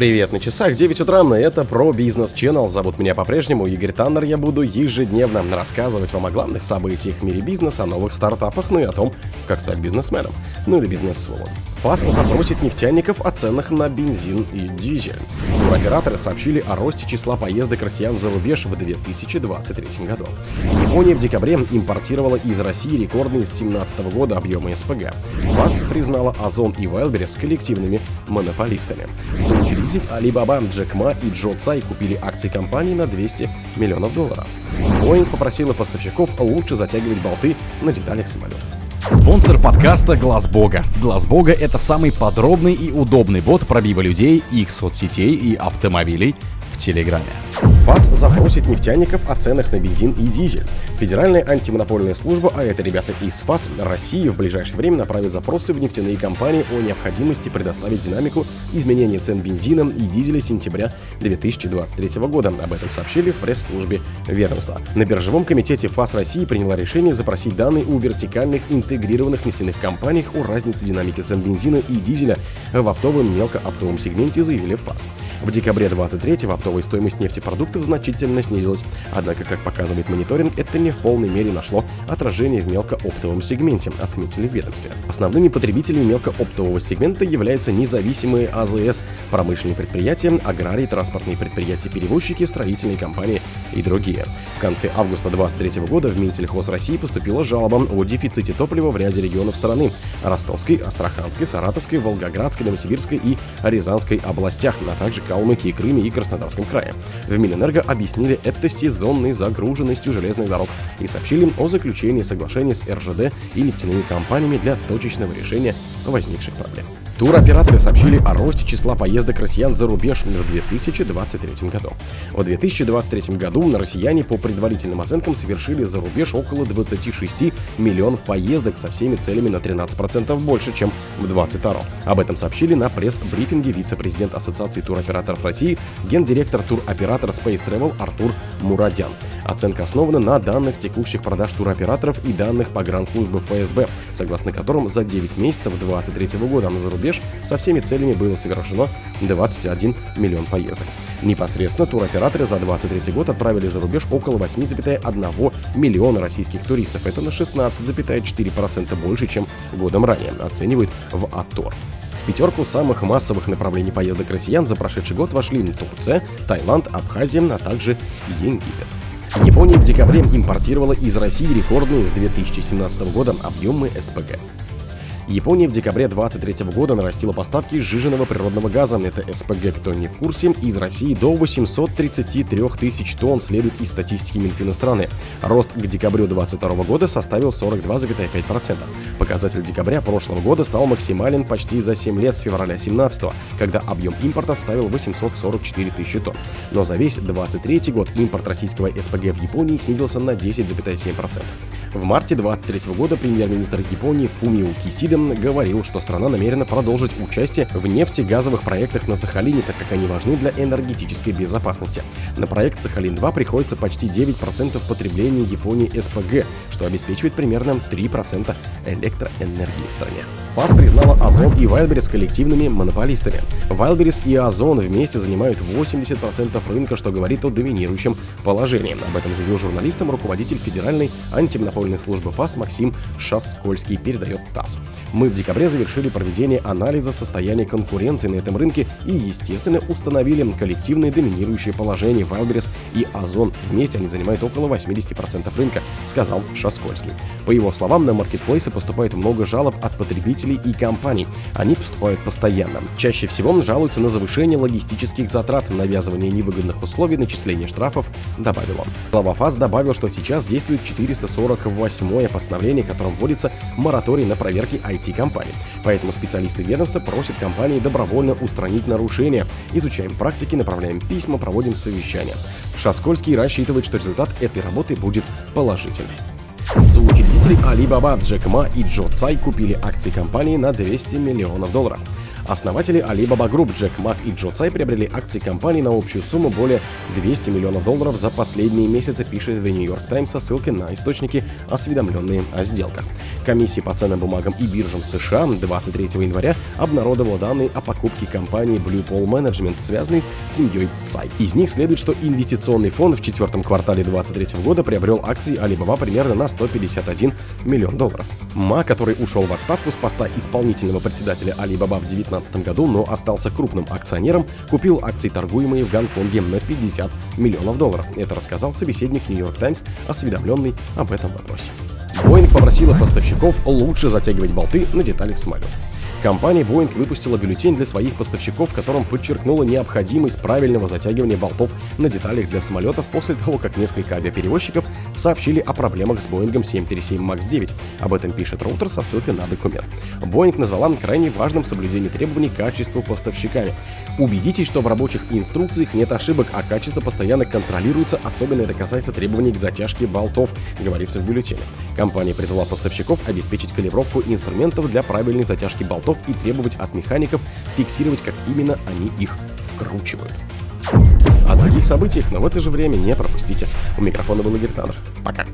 Привет, на часах 9 утра, это про бизнес Channel. Зовут меня по-прежнему Игорь Таннер. Я буду ежедневно рассказывать вам о главных событиях в мире бизнеса, о новых стартапах, ну и о том, как стать бизнесменом, ну или бизнес-сволом. ФАС запросит нефтяников о ценах на бензин и дизель. Туроператоры сообщили о росте числа поездок россиян за рубеж в 2023 году. Япония в декабре импортировала из России рекордные с 2017 года объемы СПГ. ФАС признала Озон и Wildberries коллективными монополистами. Соучредитель Alibaba Джек Ма и Джо Цай купили акции компании на 200 миллионов долларов. Boeing попросила поставщиков лучше затягивать болты на деталях самолетов. Спонсор подкаста Глаз Бога. Глаз Бога это самый подробный и удобный бот пробива людей, их соцсетей и автомобилей Телеграме. ФАС запросит нефтяников о ценах на бензин и дизель. Федеральная антимонопольная служба, а это ребята из ФАС, России в ближайшее время направит запросы в нефтяные компании о необходимости предоставить динамику изменения цен бензина и дизеля сентября 2023 года. Об этом сообщили в пресс-службе ведомства. На биржевом комитете ФАС России приняла решение запросить данные у вертикальных интегрированных нефтяных компаний о разнице динамики цен бензина и дизеля в оптовом мелкооптовом сегменте, заявили ФАС. В декабре 23 оптовая стоимость нефтепродуктов значительно снизилась. Однако, как показывает мониторинг, это не в полной мере нашло отражение в мелкооптовом сегменте, отметили в ведомстве. Основными потребителями мелкооптового сегмента являются независимые АЗС, промышленные предприятия, аграрии, транспортные предприятия, перевозчики, строительные компании и другие. В конце августа 2023 года в Минсельхоз России поступила жалоба о дефиците топлива в ряде регионов страны – Ростовской, Астраханской, Саратовской, Волгоградской, Новосибирской и Рязанской областях, а также Калмыкии, Крыме и Краснодарском крае. В Минэнерго объяснили это сезонной загруженностью железных дорог и сообщили о заключении соглашения с РЖД и нефтяными компаниями для точечного решения возникших проблем. Туроператоры сообщили о росте числа поездок россиян за рубеж в 2023 году. В 2023 году россияне по предварительным оценкам совершили за рубеж около 26 миллионов поездок со всеми целями на 13% больше, чем в 2022. Об этом сообщили на пресс-брифинге вице-президент Ассоциации туроператоров России, гендиректор туроператора Space Travel Артур Мурадян. Оценка основана на данных текущих продаж туроператоров и данных погранслужбы ФСБ, согласно которым за 9 месяцев 2023 года за рубеж со всеми целями было совершено 21 миллион поездок. Непосредственно туроператоры за 2023 год отправили за рубеж около 8,1 миллиона российских туристов. Это на 16,4% больше, чем годом ранее, оценивают в АТОР. Пятерку самых массовых направлений поездок россиян за прошедший год вошли Турция, Таиланд, Абхазия, а также Египет. Япония в декабре импортировала из России рекордные с 2017 года объемы СПГ. Япония в декабре 2023 года нарастила поставки сжиженного природного газа, это СПГ, кто не в курсе, из России до 833 тысяч тонн, следует из статистики Минфина страны. Рост к декабрю 2022 года составил 42,5%. Показатель декабря прошлого года стал максимален почти за 7 лет с февраля 2017, когда объем импорта составил 844 тысячи тонн. Но за весь 2023 год импорт российского СПГ в Японии снизился на 10,7%. В марте 2023 года премьер-министр Японии Фумио Кисида говорил, что страна намерена продолжить участие в нефтегазовых проектах на Сахалине, так как они важны для энергетической безопасности. На проект Сахалин-2 приходится почти 9% потребления Японии СПГ, что обеспечивает примерно 3% электроэнергии в стране. ФАС признала Озон и Wildberries коллективными монополистами. Wildberries и Озон вместе занимают 80% рынка, что говорит о доминирующем положении. Об этом заявил журналистам руководитель Федеральной антимонопольной подпольной службы ФАС Максим Шаскольский передает ТАСС. Мы в декабре завершили проведение анализа состояния конкуренции на этом рынке и, естественно, установили коллективное доминирующее положение Wildberries и Озон. Вместе они занимают около 80% рынка, сказал Шаскольский. По его словам, на маркетплейсы поступает много жалоб от потребителей и компаний. Они поступают постоянно. Чаще всего жалуются на завышение логистических затрат, навязывание невыгодных условий, начисление штрафов, добавил он. Глава ФАС добавил, что сейчас действует 440 восьмое постановление, которым вводится мораторий на проверки IT-компаний. Поэтому специалисты ведомства просят компании добровольно устранить нарушения. Изучаем практики, направляем письма, проводим совещания. Шаскольский рассчитывает, что результат этой работы будет положительный. Соучредители Alibaba Джек Ма и Джо Цай купили акции компании на 200 миллионов долларов. Основатели Alibaba Group Джек Мак и Джо Цай приобрели акции компании на общую сумму более 200 миллионов долларов за последние месяцы, пишет The New York Times со ссылкой на источники, осведомленные о сделках. Комиссия по ценным бумагам и биржам США 23 января обнародовала данные о покупке компании Blue Pole Management, связанной с семьей Цай. Из них следует, что инвестиционный фонд в четвертом квартале 2023 года приобрел акции Alibaba примерно на 151 миллион долларов. Ма, который ушел в отставку с поста исполнительного председателя Alibaba в 2019 году, но остался крупным акционером, купил акции, торгуемые в Гонконге, на 50 миллионов долларов. Это рассказал собеседник York Times, осведомленный об этом вопросе. Boeing попросила поставщиков лучше затягивать болты на деталях самолетов. Компания Boeing выпустила бюллетень для своих поставщиков, в котором подчеркнула необходимость правильного затягивания болтов на деталях для самолетов после того, как несколько авиаперевозчиков сообщили о проблемах с Boeing 737 MAX 9. Об этом пишет Роутер со ссылкой на документ. Boeing назвала крайне важным соблюдение требований качества поставщиками. Убедитесь, что в рабочих инструкциях нет ошибок, а качество постоянно контролируется, особенно это касается требований к затяжке болтов, говорится в бюллетене. Компания призвала поставщиков обеспечить калибровку инструментов для правильной затяжки болтов болтов и требовать от механиков фиксировать, как именно они их вкручивают. О других событиях, но в это же время не пропустите. У микрофона был Игорь Таннер. Пока.